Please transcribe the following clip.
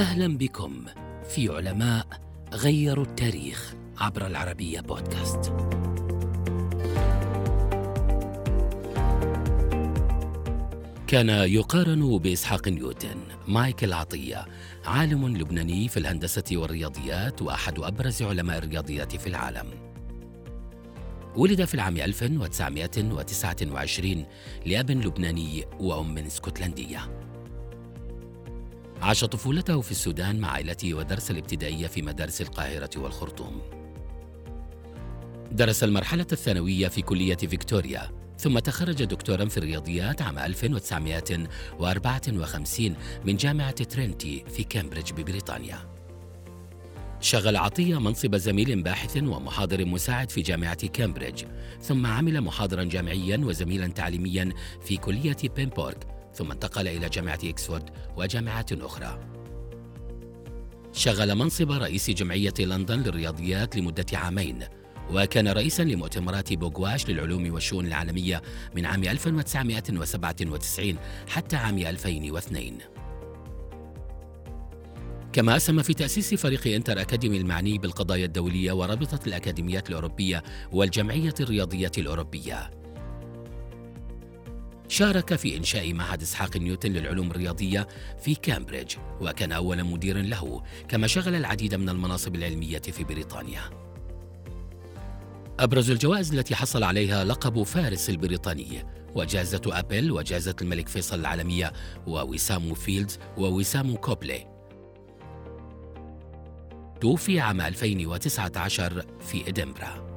أهلا بكم في علماء غيروا التاريخ عبر العربية بودكاست. كان يقارن بإسحاق نيوتن مايكل عطية عالم لبناني في الهندسة والرياضيات وأحد أبرز علماء الرياضيات في العالم. ولد في العام 1929 لأب لبناني وأم اسكتلندية. عاش طفولته في السودان مع عائلته ودرس الابتدائية في مدارس القاهرة والخرطوم. درس المرحلة الثانوية في كلية فيكتوريا ثم تخرج دكتورا في الرياضيات عام 1954 من جامعة ترينتي في كامبريدج ببريطانيا. شغل عطية منصب زميل باحث ومحاضر مساعد في جامعة كامبريدج، ثم عمل محاضرا جامعيا وزميلا تعليميا في كلية بيمبورغ ثم انتقل إلى جامعة إكسفورد وجامعات أخرى. شغل منصب رئيس جمعية لندن للرياضيات لمدة عامين وكان رئيسا لمؤتمرات بوغواش للعلوم والشؤون العالمية من عام 1997 حتى عام 2002 كما أسهم في تأسيس فريق إنتر أكاديمي المعني بالقضايا الدولية ورابطة الأكاديميات الأوروبية والجمعية الرياضية الأوروبية. شارك في إنشاء معهد إسحاق نيوتن للعلوم الرياضية في كامبريدج وكان أول مدير له كما شغل العديد من المناصب العلمية في بريطانيا. أبرز الجوائز التي حصل عليها لقب فارس البريطاني وجائزة أبيل وجائزة الملك فيصل العالمية ووسام فيلدز ووسام كوبلي. توفي عام 2019 في إدنبرا.